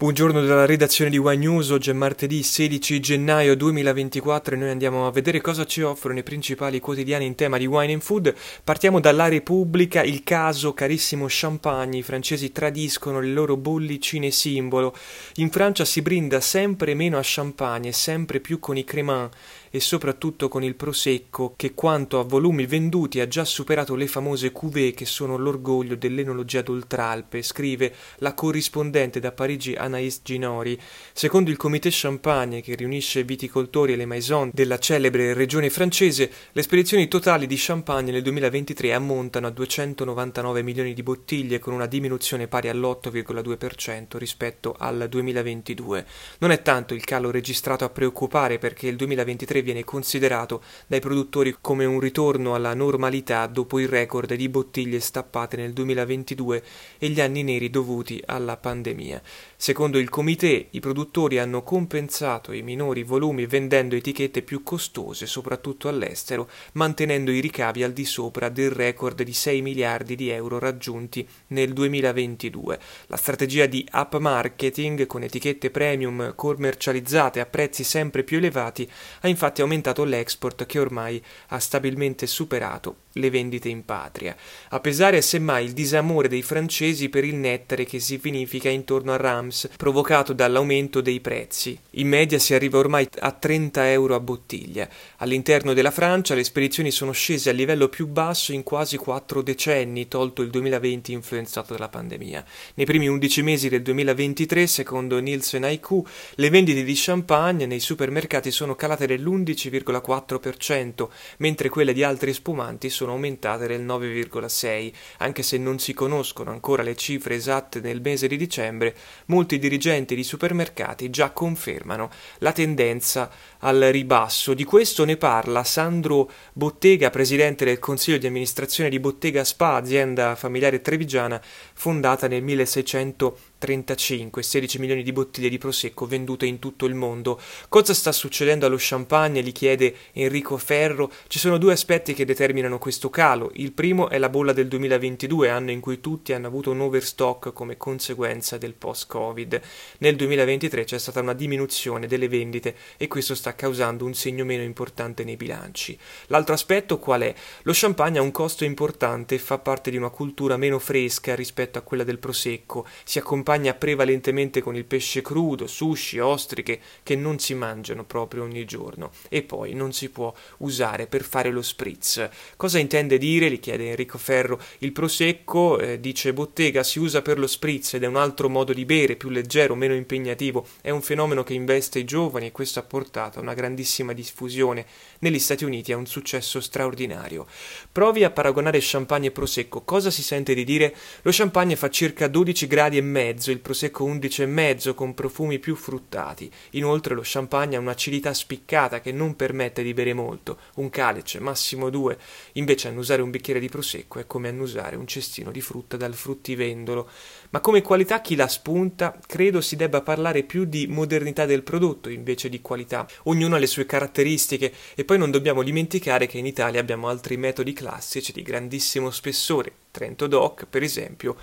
Buongiorno dalla redazione di Wine News, oggi è martedì 16 gennaio 2024 e noi andiamo a vedere cosa ci offrono i principali quotidiani in tema di wine and food. Partiamo dalla Repubblica, il caso carissimo champagne, i francesi tradiscono le loro bollicine simbolo. In Francia si brinda sempre meno a champagne sempre più con i cremant e soprattutto con il Prosecco che quanto a volumi venduti ha già superato le famose cuvée che sono l'orgoglio dell'enologia d'Oltralpe, scrive la corrispondente da Parigi Anaïs Ginori. Secondo il Comité Champagne che riunisce viticoltori e le maison della celebre regione francese, le spedizioni totali di champagne nel 2023 ammontano a 299 milioni di bottiglie con una diminuzione pari all'8,2% rispetto al 2022. Non è tanto il calo registrato a preoccupare perché il 2023 mentre viene considerato dai produttori come un ritorno alla normalità dopo il record di bottiglie stappate nel 2022 e gli anni neri dovuti alla pandemia. Secondo il comité, i produttori hanno compensato i minori volumi vendendo etichette più costose, soprattutto all'estero, mantenendo i ricavi al di sopra del record di 6 miliardi di euro raggiunti nel 2022. La strategia di up marketing con etichette premium commercializzate a prezzi sempre più elevati ha infatti aumentato l'export che ormai ha stabilmente superato le vendite in patria. A pesare semmai il disamore dei francesi per il nettare che si vinifica intorno a Rams, provocato dall'aumento dei prezzi. In media si arriva ormai a 30 euro a bottiglia. All'interno della Francia le spedizioni sono scese al livello più basso in quasi quattro decenni, tolto il 2020 influenzato dalla pandemia. Nei primi 11 mesi del 2023, secondo Nielsen IQ, le vendite di champagne nei supermercati sono calate dell'11,4%, mentre quelle di altri spumanti sono aumentate del 9,6%. Anche se non si conoscono ancora le cifre esatte nel mese di dicembre, molti dirigenti di supermercati già confermano la tendenza al ribasso. Di questo ne parla Sandro Bottega, presidente del consiglio di amministrazione di Bottega Spa, azienda familiare trevigiana fondata nel 1600 35, 16 milioni di bottiglie di prosecco vendute in tutto il mondo. Cosa sta succedendo allo champagne? gli chiede Enrico Ferro. Ci sono due aspetti che determinano questo calo. Il primo è la bolla del 2022, anno in cui tutti hanno avuto un overstock come conseguenza del post-Covid. Nel 2023 c'è stata una diminuzione delle vendite e questo sta causando un segno meno importante nei bilanci. L'altro aspetto qual è? Lo champagne ha un costo importante e fa parte di una cultura meno fresca rispetto a quella del prosecco. Si accompagna accompagna prevalentemente con il pesce crudo, sushi, ostriche che non si mangiano proprio ogni giorno e poi non si può usare per fare lo spritz. Cosa intende dire? gli chiede Enrico Ferro. Il prosecco, eh, dice Bottega, si usa per lo spritz ed è un altro modo di bere, più leggero, meno impegnativo. È un fenomeno che investe i giovani e questo ha portato a una grandissima diffusione. Negli Stati Uniti ha un successo straordinario. Provi a paragonare champagne e prosecco. Cosa si sente di dire? Lo champagne fa circa 12 gradi e mezzo mezzo, il prosecco 11,5 con profumi più fruttati. Inoltre lo champagne ha un'acidità spiccata che non permette di bere molto, un calice, massimo due. Invece annusare un bicchiere di prosecco è come annusare un cestino di frutta dal fruttivendolo. Ma come qualità chi la spunta, credo si debba parlare più di modernità del prodotto invece di qualità. Ognuno ha le sue caratteristiche e poi non dobbiamo dimenticare che in Italia abbiamo altri metodi classici di grandissimo spessore, Trento Doc per esempio,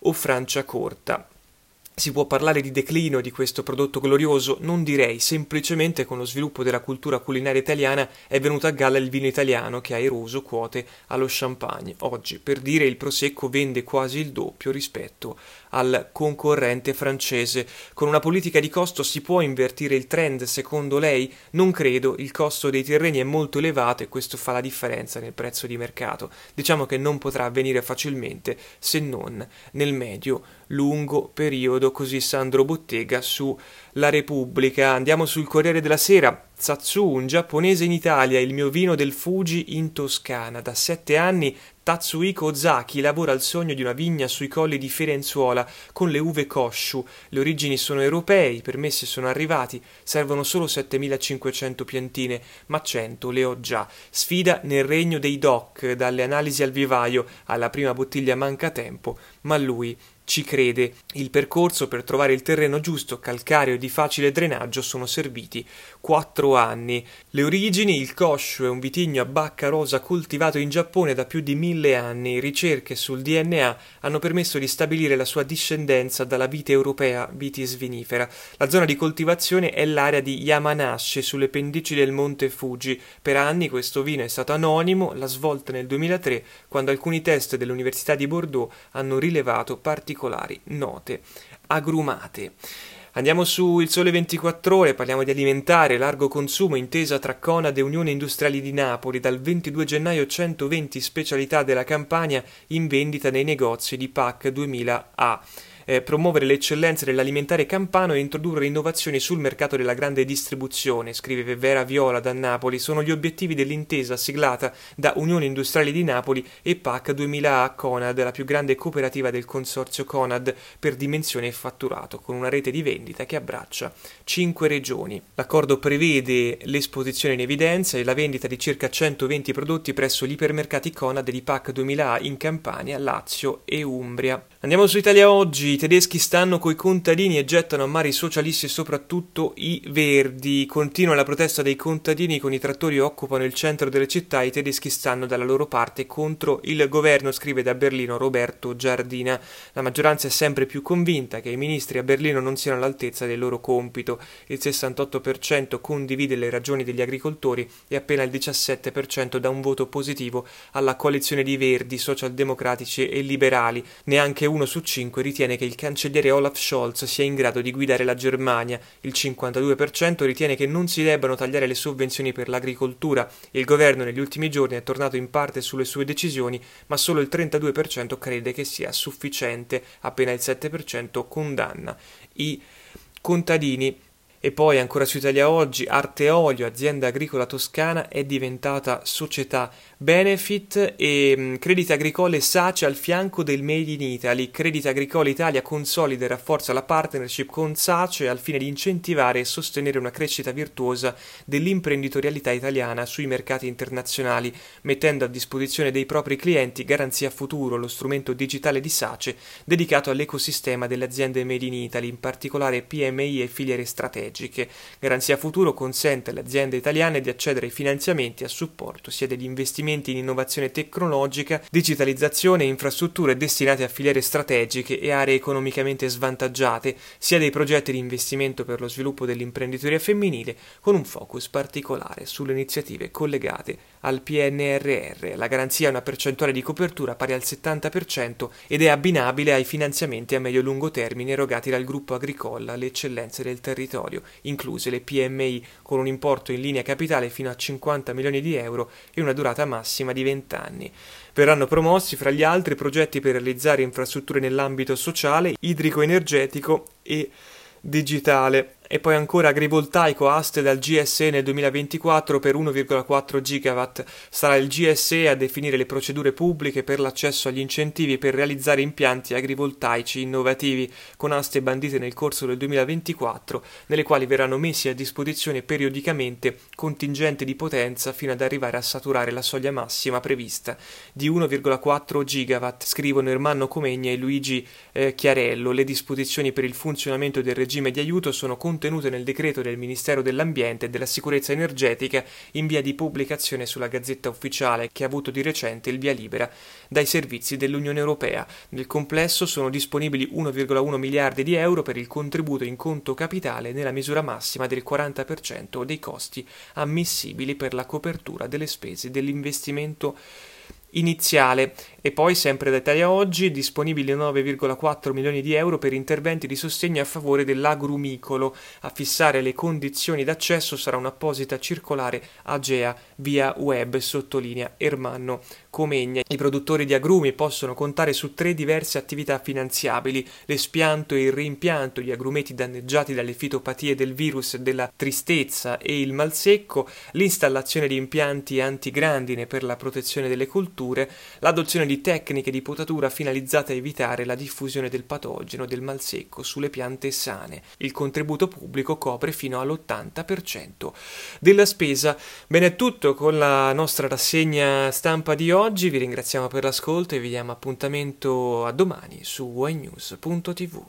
o Francia Corta. Si può parlare di declino di questo prodotto glorioso? Non direi, semplicemente con lo sviluppo della cultura culinaria italiana è venuto a galla il vino italiano che ha eroso quote allo champagne. Oggi, per dire, il prosecco vende quasi il doppio rispetto al concorrente francese. Con una politica di costo si può invertire il trend, secondo lei? Non credo, il costo dei terreni è molto elevato e questo fa la differenza nel prezzo di mercato. Diciamo che non potrà avvenire facilmente se non nel medio lungo periodo, così Sandro Bottega su La Repubblica. Andiamo sul Corriere della Sera. Tsatsu, un giapponese in Italia, il mio vino del Fuji in Toscana. Da sette anni Tatsuhiko Ozaki lavora al sogno di una vigna sui colli di Firenzuola con le uve Koshu. Le origini sono europee, i permessi sono arrivati, servono solo 7500 piantine, ma 100 le ho già. Sfida nel regno dei doc, dalle analisi al vivaio alla prima bottiglia manca tempo, ma lui ci crede. Il percorso per trovare il terreno giusto, calcareo e di facile drenaggio sono serviti quattro anni. Le origini, il Koshu è un vitigno a bacca rosa coltivato in Giappone da più di mille anni. Ricerche sul DNA hanno permesso di stabilire la sua discendenza dalla vite europea, vitis vinifera. La zona di coltivazione è l'area di Yamanashi, sulle pendici del monte Fuji. Per anni questo vino è stato anonimo, la svolta nel 2003, quando alcuni test dell'Università di Bordeaux hanno rilevato particolari particolari note agrumate. Andiamo su Il Sole 24 Ore, parliamo di alimentare, largo consumo, intesa tra Conad e Unione Industriali di Napoli. Dal 22 gennaio 120 specialità della Campania in vendita nei negozi di PAC 2000A eh, promuovere le eccellenze dell'alimentare campano e introdurre innovazioni sul mercato della grande distribuzione, scrive Vera Viola da Napoli, sono gli obiettivi dell'intesa siglata da Unione Industriale di Napoli e PAC 2000A Conad, la più grande cooperativa del consorzio Conad per dimensione e fatturato, con una rete di vendita che abbraccia cinque regioni. L'accordo prevede l'esposizione in evidenza e la vendita di circa 120 prodotti presso gli ipermercati Conad di PAC 2000A in Campania, Lazio e Umbria. Andiamo su Italia Oggi, i tedeschi stanno coi contadini e gettano a mare i socialisti e soprattutto i verdi. Continua la protesta dei contadini con i trattori occupano il centro delle città, i tedeschi stanno dalla loro parte contro il governo, scrive da Berlino Roberto Giardina. La maggioranza è sempre più convinta che i ministri a Berlino non siano all'altezza del loro compito. Il 68% condivide le ragioni degli agricoltori e appena il 17% dà un voto positivo alla coalizione di verdi, socialdemocratici e liberali. Neanche uno su cinque ritiene che il cancelliere Olaf Scholz sia in grado di guidare la Germania, il 52% ritiene che non si debbano tagliare le sovvenzioni per l'agricoltura, il governo negli ultimi giorni è tornato in parte sulle sue decisioni, ma solo il 32% crede che sia sufficiente, appena il 7% condanna i contadini. E poi ancora su Italia Oggi, Arte Olio, azienda agricola toscana, è diventata società benefit e mm, Credit Agricole Sace al fianco del Made in Italy. Credit Agricole Italia consolida e rafforza la partnership con Sace al fine di incentivare e sostenere una crescita virtuosa dell'imprenditorialità italiana sui mercati internazionali, mettendo a disposizione dei propri clienti Garanzia Futuro, lo strumento digitale di Sace dedicato all'ecosistema delle aziende Made in Italy, in particolare PMI e filiere strategiche. Garanzia Futuro consente alle aziende italiane di accedere ai finanziamenti a supporto sia degli investimenti in innovazione tecnologica, digitalizzazione e infrastrutture destinate a filiere strategiche e aree economicamente svantaggiate, sia dei progetti di investimento per lo sviluppo dell'imprenditoria femminile, con un focus particolare sulle iniziative collegate al PNRR. La garanzia ha una percentuale di copertura pari al 70% ed è abbinabile ai finanziamenti a medio-lungo termine erogati dal gruppo Agricola alle eccellenze del territorio, incluse le PMI con un importo in linea capitale fino a 50 milioni di euro e una durata massima di 20 anni. Verranno promossi fra gli altri progetti per realizzare infrastrutture nell'ambito sociale, idrico-energetico e digitale. E poi ancora agrivoltaico aste dal GSE nel 2024 per 1,4 GW. Sarà il GSE a definire le procedure pubbliche per l'accesso agli incentivi per realizzare impianti agrivoltaici innovativi con aste bandite nel corso del 2024, nelle quali verranno messi a disposizione periodicamente contingenti di potenza fino ad arrivare a saturare la soglia massima prevista di 1,4 GW. Scrivono Ermanno Comegna e Luigi eh, Chiarello. Le disposizioni per il funzionamento del regime di aiuto sono contenute contenute nel decreto del Ministero dell'Ambiente e della Sicurezza Energetica in via di pubblicazione sulla Gazzetta Ufficiale che ha avuto di recente il via libera dai servizi dell'Unione Europea. Nel complesso sono disponibili 1,1 miliardi di euro per il contributo in conto capitale nella misura massima del 40% dei costi ammissibili per la copertura delle spese dell'investimento iniziale e poi sempre da Italia Oggi disponibili 9,4 milioni di euro per interventi di sostegno a favore dell'agrumicolo. A fissare le condizioni d'accesso sarà un'apposita circolare AGEA via web, sottolinea Ermanno Comegna. I produttori di agrumi possono contare su tre diverse attività finanziabili, l'espianto e il reimpianto di agrumeti danneggiati dalle fitopatie del virus della tristezza e il malsecco, l'installazione di impianti antigrandine per la protezione delle colture, l'adozione di tecniche di potatura finalizzate a evitare la diffusione del patogeno del malsecco sulle piante sane. Il contributo pubblico copre fino all'80% della spesa. Bene, è tutto con la nostra rassegna stampa di oggi, vi ringraziamo per l'ascolto e vi diamo appuntamento a domani su ynews.tv.